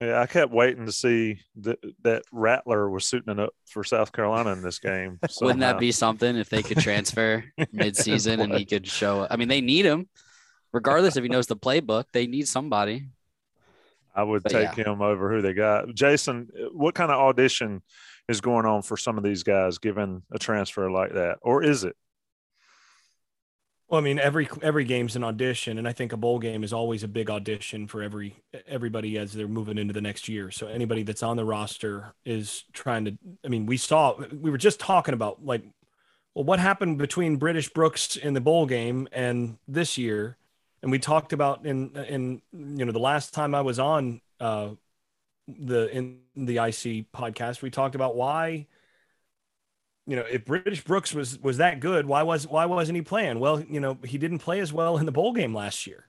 Yeah, I kept waiting to see that that Rattler was suiting up for South Carolina in this game. Wouldn't that be something if they could transfer mid-season and he could show? Up? I mean, they need him, regardless if he knows the playbook. They need somebody. I would But take him over who they got. Jason, what kind of audition is going on for some of these guys given a transfer like that, or is it? Well, I mean, every every game's an audition, and I think a bowl game is always a big audition for every everybody as they're moving into the next year. So anybody that's on the roster is trying to. I mean, we saw we were just talking about like, well, what happened between British Brooks in the bowl game and this year, and we talked about in in you know the last time I was on uh, the in the IC podcast, we talked about why you know, if British Brooks was was that good, why was why wasn't he playing? Well, you know, he didn't play as well in the bowl game last year.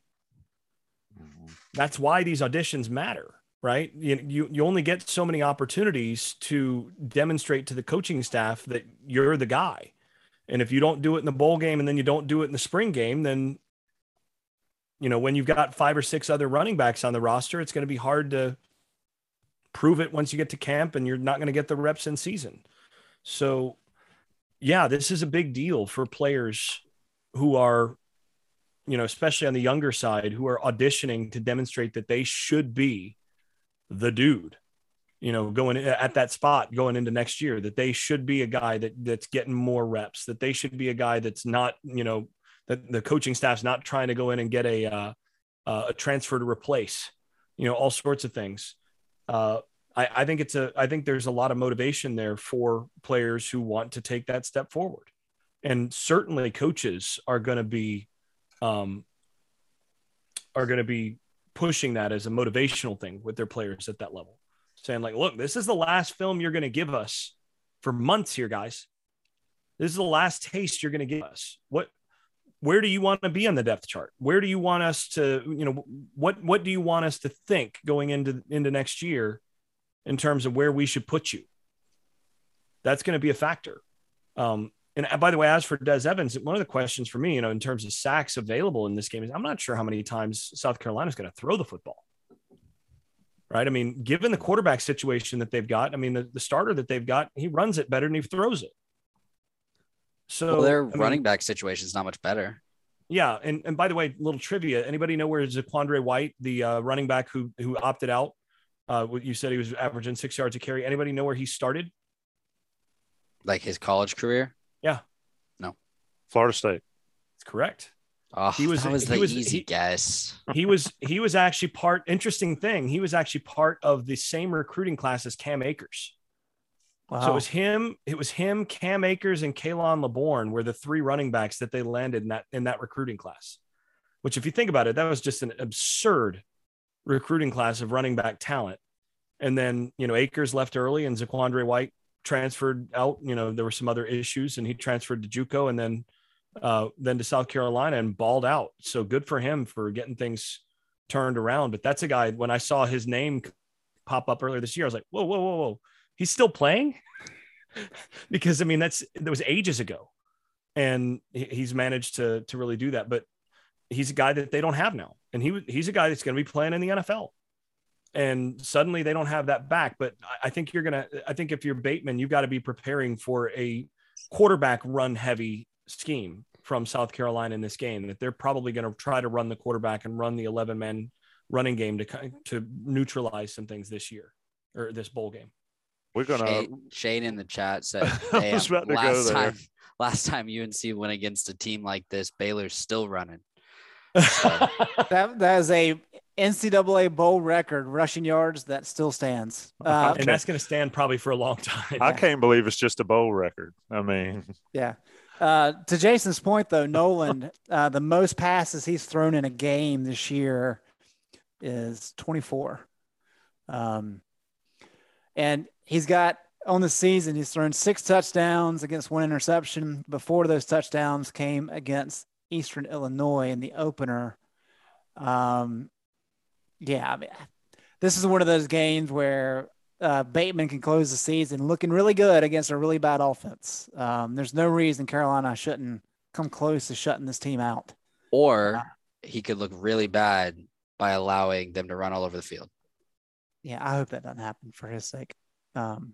Mm-hmm. That's why these auditions matter, right? You you, you only get so many opportunities to demonstrate to the coaching staff that you're the guy. And if you don't do it in the bowl game and then you don't do it in the spring game, then you know, when you've got five or six other running backs on the roster, it's going to be hard to prove it once you get to camp and you're not going to get the reps in season. So yeah, this is a big deal for players who are, you know, especially on the younger side, who are auditioning to demonstrate that they should be the dude, you know, going at that spot going into next year, that they should be a guy that that's getting more reps, that they should be a guy that's not, you know, that the coaching staff's not trying to go in and get a uh, uh, a transfer to replace, you know, all sorts of things. Uh, I, I think it's a I think there's a lot of motivation there for players who want to take that step forward. And certainly coaches are going to be um, are going to be pushing that as a motivational thing with their players at that level. Saying like, look, this is the last film you're going to give us for months here, guys. This is the last taste you're going to give us. What where do you want to be on the depth chart? Where do you want us to, you know, what what do you want us to think going into into next year in terms of where we should put you. That's going to be a factor. Um, and by the way, as for Des Evans, one of the questions for me, you know, in terms of sacks available in this game is I'm not sure how many times South Carolina is going to throw the football. Right. I mean, given the quarterback situation that they've got, I mean, the, the starter that they've got, he runs it better than he throws it. So well, their I mean, running back situation is not much better. yeah, and and by the way, little trivia: anybody know where Zaquandre White, the uh, running back who who opted out, uh, you said he was averaging six yards a carry. Anybody know where he started? Like his college career. Yeah. No. Florida State. That's correct. Oh, He was- that was he the was- easy he- guess. He was he was actually part. Interesting thing, he was actually part of the same recruiting class as Cam Akers. Wow. So it was him. It was him, Cam Akers, and Khalan Laborn were the three running backs that they landed in that in that recruiting class. Which, if you think about it, that was just an absurd recruiting class of running back talent. And then you know Akers left early, and Zaquandre White transferred out. You know there were some other issues, and he transferred to JUCO, and then uh, then to South Carolina and balled out. So good for him for getting things turned around. But that's a guy. When I saw his name pop up earlier this year, I was like, whoa, whoa, whoa, whoa he's still playing because I mean that's that was ages ago, and he's managed to to really do that. But he's a guy that they don't have now, and he he's a guy that's going to be playing in the NFL. And suddenly they don't have that back. But I- I think you're gonna. I think if you're Bateman, you've got to be preparing for a quarterback run heavy scheme from South Carolina in this game. That they're probably going to try to run the quarterback and run the 11 man running game to to neutralize some things this year or this bowl game. We're gonna. Shane, Shane in the chat said, I was "Damn, about to go last time, last time UNC went against a team like this, Baylor's still running." That that is a NCAA bowl record rushing yards that still stands. Uh, and that's going to stand probably for a long time. I can't believe it's just a bowl record. I mean, yeah. Uh, to Jason's point, though, Noland, uh, the most passes he's thrown in a game this year is 24. Um, and he's got on the season, he's thrown six touchdowns against one interception. Before those touchdowns came against Eastern Illinois in the opener. Um, yeah, I mean, this is one of those games where uh, Bateman can close the season looking really good against a really bad offense. Um, there's no reason Carolina shouldn't come close to shutting this team out. Or he could look really bad by allowing them to run all over the field. Yeah, I hope that doesn't happen for his sake. Um,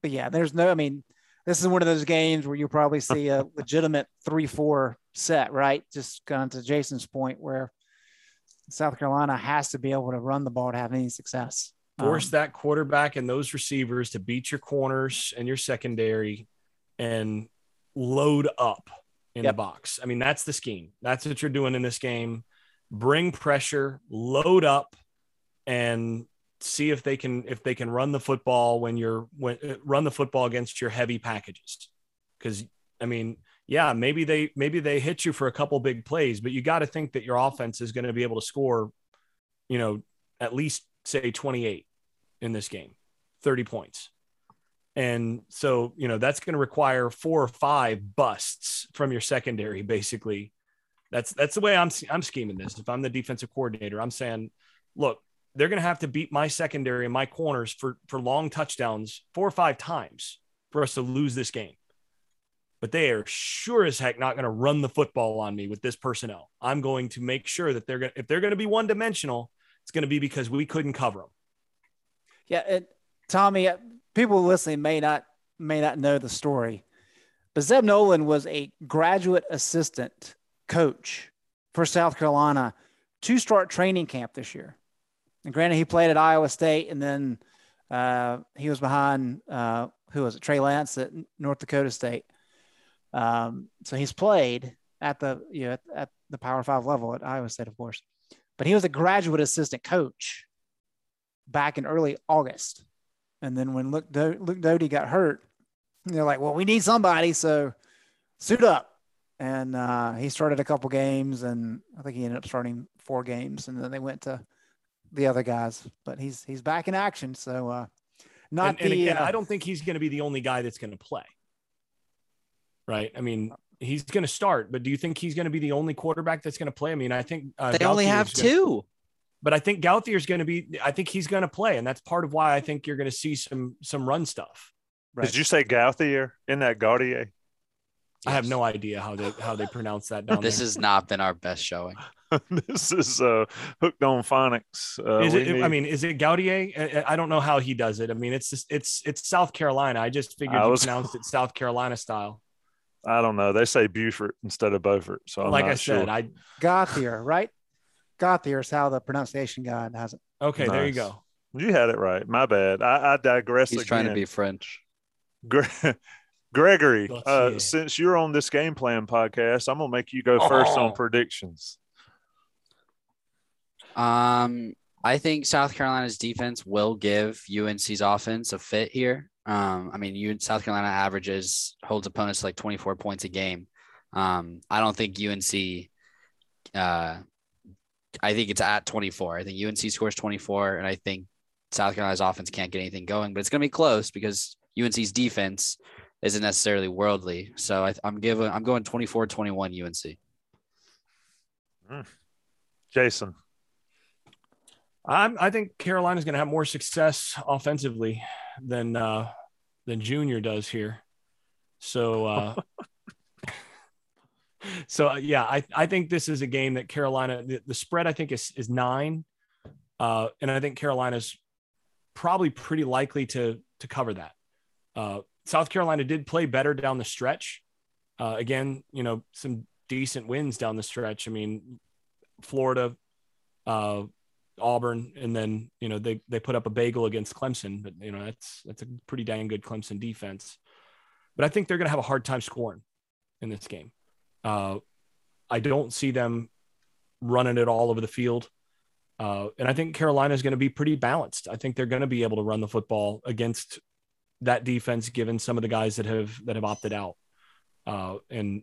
but yeah, there's no, I mean, this is one of those games where you'll probably see a legitimate 3 4 set, right? Just going to Jason's point where South Carolina has to be able to run the ball to have any success. Force Um, that quarterback and those receivers to beat your corners and your secondary and load up in Yep. the box. I mean, that's the scheme. That's what you're doing in this game. Bring pressure, load up, and see if they can if they can run the football when you're when run the football against your heavy packages. Because I mean, yeah, maybe they maybe they hit you for a couple big plays, but you got to think that your offense is going to be able to score, you know, at least say 28 in this game, 30 points. And so, you know, that's going to require four or five busts from your secondary, basically. That's that's the way I'm I'm scheming this. If I'm the defensive coordinator, I'm saying, look, they're going to have to beat my secondary and my corners for for long touchdowns four or five times for us to lose this game. But they are sure as heck not going to run the football on me with this personnel. I'm going to make sure that they're going to, if they're going to be one dimensional, it's going to be because we couldn't cover them. Yeah, it, Tommy, uh, people listening may not may not know the story, but Zeb Noland was a graduate assistant coach for South Carolina to start training camp this year. And granted, he played at Iowa State, and then uh, he was behind uh, who was it? Trey Lance at North Dakota State. Um, so he's played at the you know at, at the Power Five level at Iowa State, of course. But he was a graduate assistant coach back in early August. And then when Luke, Do- Luke Doty got hurt, they're like, well, we need somebody. So suit up. And uh, he started a couple games, and I think he ended up starting four games. And then they went to the other guys. But he's he's back in action. So uh, not and, and again, uh, I don't think he's going to be the only guy that's going to play. Right. I mean, he's going to start, but do you think he's going to be the only quarterback that's going to play? I mean, I think uh, They only have gonna- two. but I think Gauthier's going to be. I think he's going to play, and that's part of why I think you're going to see some some run stuff. right. Did you say Gauthier? In that Gaudier? I have no idea how they how they pronounce that down This there. has not been our best showing. this is uh, hooked on phonics. Uh, is we it? I mean, is it Gaudier? I, I don't know how he does it. I mean, it's just, it's it's South Carolina. I just figured I you pronounced it South Carolina style. I don't know. They say Beaufort instead of Beaufort. So I'm like not I said, sure. I Gauthier, right? Gauthier is how the pronunciation guide has it. okay. There you go. you had it right. My bad. I, I digress. He's again. trying to be French. Gre- Gregory, uh, since you're on this game plan podcast, I'm gonna make you go first Oh. on predictions. Um, I think South Carolina's defense will give UNC's offense a fit here. Um, I mean, you South Carolina averages holds opponents to like 24 points a game. Um, I don't think UNC. Uh, I think it's at 24. I think UNC scores 24, and I think South Carolina's offense can't get anything going. But it's going to be close because UNC's defense isn't necessarily worldly. So I, I'm giving I'm going 24-21 UNC. Jason, I'm, I think Carolina's going to have more success offensively than uh, than Junior does here. So, uh, so uh, yeah, I, I think this is a game that Carolina the, the spread I think is is nine, uh, and I think Carolina's probably pretty likely to to cover that. Uh, South Carolina did play better down the stretch. Uh, again, you know, some decent wins down the stretch. I mean, Florida, uh, Auburn, and then you know they they put up a bagel against Clemson, but you know that's that's a pretty dang good Clemson defense. But I think they're going to have a hard time scoring in this game. Uh, I don't see them running it all over the field, uh, and I think Carolina is going to be pretty balanced. I think they're going to be able to run the football against that defense, given some of the guys that have that have opted out, uh, and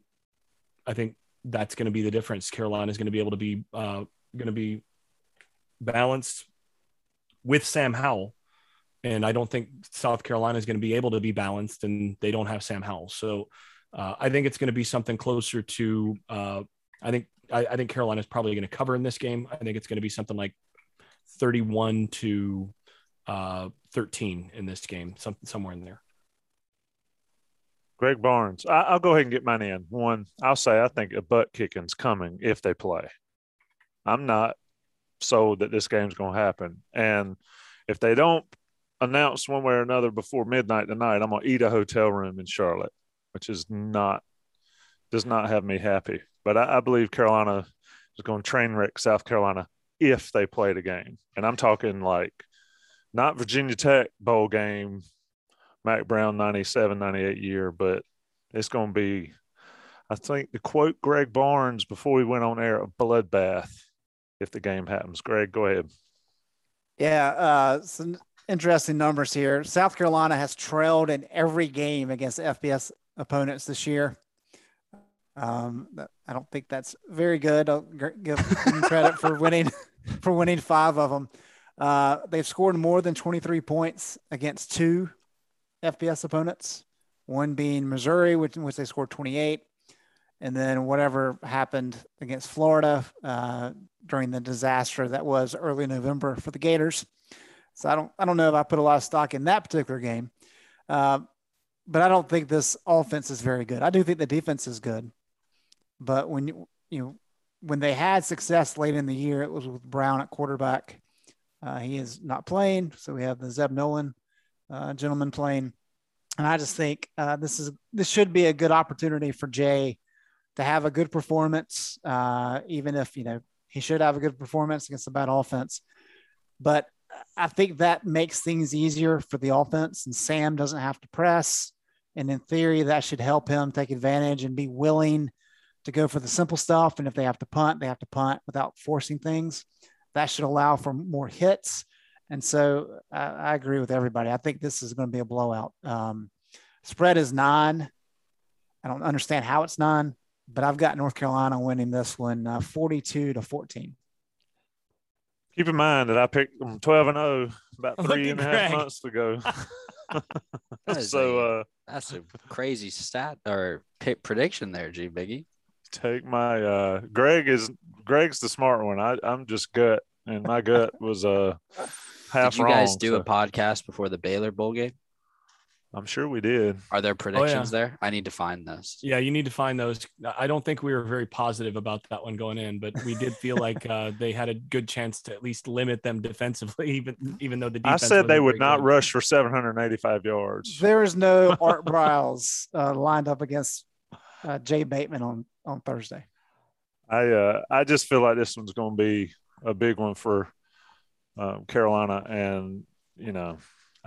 I think that's going to be the difference. Carolina is going to be able to be uh, going to be balanced with Sam Howell. And I don't think South Carolina is going to be able to be balanced, and they don't have Sam Howell. So uh, I think it's going to be something closer to. Uh, I think I, I think Carolina is probably going to cover in this game. I think it's going to be something like thirty-one to uh, 13 in this game, some, somewhere in there. Greg Barnes. I, will go ahead and get mine in. One, I'll say I think a butt kicking's coming if they play. I'm not sold that this game's going to happen. And if they don't announce one way or another before midnight tonight, I'm going to eat a hotel room in Charlotte, which is not does not have me happy. But I, I believe Carolina is going to train wreck South Carolina if they play the game. And I'm talking like not Virginia Tech bowl game Mack Brown 97, 98 year, but it's going to be, I think, to quote Greg Barnes before we went on air, a bloodbath if the game happens. Greg, go ahead. Yeah, uh, some interesting numbers here. South Carolina has trailed in every game against FBS opponents this year. Um, I don't think that's very good. I'll give them credit for winning for winning five of them. Uh, they've scored more than 23 points against two FBS opponents, one being Missouri, which, in which they scored 28, and then whatever happened against Florida uh, during the disaster that was early November for the Gators. So I don't I don't know if I put a lot of stock in that particular game, uh, but I don't think this offense is very good. I do think the defense is good, but when you you know when they had success late in the year, it was with Brown at quarterback. Uh, he is not playing, so we have the Zeb Noland uh, gentleman playing. And I just think uh, this is this should be a good opportunity for Jay to have a good performance, uh, even if you know he should have a good performance against a bad offense. But I think that makes things easier for the offense, and Sam doesn't have to press. And in theory, that should help him take advantage and be willing to go for the simple stuff. And if they have to punt, they have to punt without forcing things. That should allow for more hits and so I, I, agree with everybody. I think this is going to be a blowout. Um, spread is nine. I don't understand how it's nine, but I've got North Carolina winning this one uh, 42 to 14. Keep in mind that I picked them 12 and 0 about three and a half months ago. so a, uh, that's a crazy stat or prediction there, G Biggie. Take my uh Greg is Greg's the smart one. I, I'm just gut, and my gut was uh half Did you wrong, guys do so. a podcast before the Baylor bowl game? I'm sure we did. Are there predictions oh, yeah. there? I need to find those. Yeah, you need to find those. I don't think we were very positive about that one going in, but we did feel like uh, they had a good chance to at least limit them defensively, even even though the I said they would not good. rush for 785 yards. There is no Art Briles uh, lined up against uh, Jay Bateman on on Thursday. I uh, I just feel like this one's going to be a big one for um, Carolina, and you know,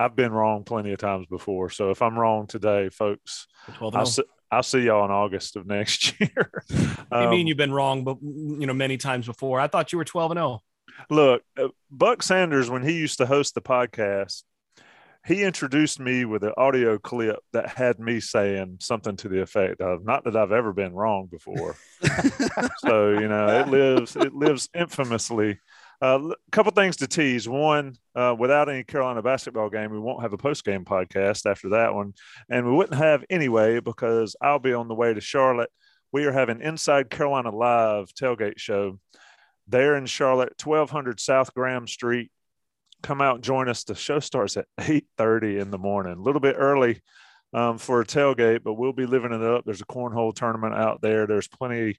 I've been wrong plenty of times before. So if I'm wrong today, folks, I'll oh. see, I'll see y'all in August of next year. um, you mean you've been wrong, but you know, many times before? I thought you were 12 and 0. Look, uh, Buck Sanders, when he used to host the podcast, he introduced me with an audio clip that had me saying something to the effect of not that I've ever been wrong before. so, you know, it lives it lives infamously a uh, couple things to tease. One, uh, without any Carolina basketball game, we won't have a post game podcast after that one, and we wouldn't have anyway because I'll be on the way to Charlotte. We are having Inside Carolina Live tailgate show there in Charlotte, twelve hundred South Graham Street. Come out join us. The show starts at eight thirty in the morning, a little bit early um, for a tailgate, but we'll be living it up. There's a cornhole tournament out there. There's plenty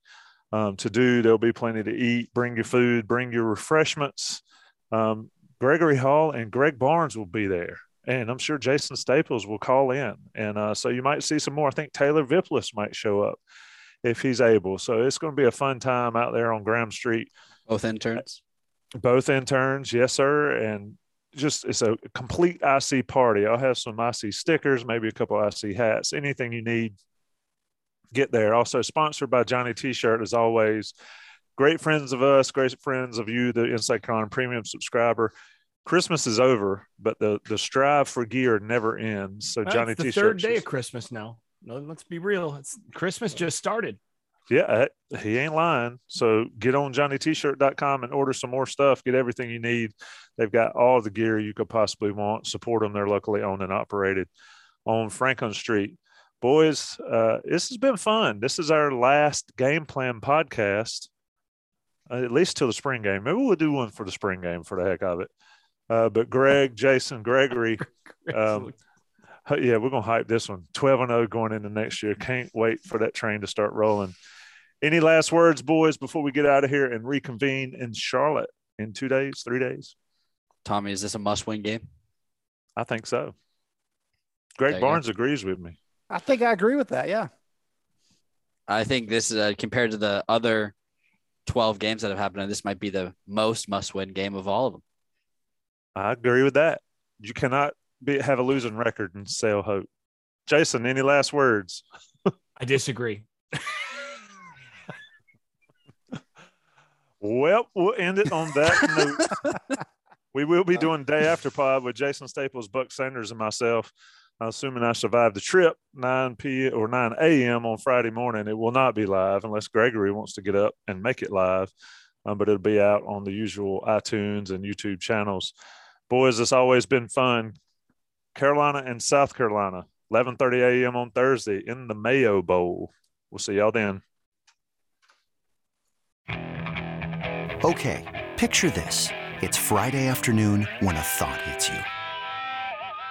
um, to do. There'll be plenty to eat. Bring your food, bring your refreshments. Um, Gregory Hall and Greg Barnes will be there. And I'm sure Jason Staples will call in. And uh, so you might see some more. I think Taylor Vippolis might show up if he's able. So it's going to be a fun time out there on Graham Street. Both interns? Both interns, yes, sir. And just it's a complete IC party. I'll have some IC stickers, maybe a couple IC hats, anything you need get there. Also sponsored by Johnny T-shirt as always. Great friends of us, great friends of you, the Inside Carolina Premium subscriber. Christmas is over, but the the strive for gear never ends. So Johnny That's the T-shirt. Third day of Christmas now. No, let's be real. It's Christmas just started. Yeah, uh, he ain't lying. So get on johnnyt-shirt.com and order some more stuff. Get everything you need. They've got all the gear you could possibly want. Support them. They're locally owned and operated on Franklin Street boys, uh, this has been fun. This is our last game plan podcast, uh, at least till the spring game. Maybe we'll do one for the spring game for the heck of it. Uh, but Greg, Jason, Gregory, um, yeah, we're gonna hype this one. Twelve and zero going into next year. Can't wait for that train to start rolling. Any last words, boys, before we get out of here and reconvene in Charlotte in two days, three days? Tommy, is this a must-win game? I think so. Greg Barnes go. agrees with me. I think I agree with that. Yeah. I think this is uh, compared to the other 12 games that have happened, this might be the most must-win game of all of them. I agree with that. You cannot be, have a losing record and sell hope. Jason, any last words? I disagree. well, we'll end it on that note. we will be doing day after pod with Jason Staples, Buck Sanders, and myself. Assuming I survive the trip, 9 p or 9 a.m. on Friday morning. It will not be live unless Gregory wants to get up and make it live, um, but it'll be out on the usual iTunes and YouTube channels. Boys, it's always been fun. Carolina and South Carolina, 11:30 a.m. on Thursday in the Mayo Bowl. We'll see y'all then. Okay, picture this. It's Friday afternoon when a thought hits you.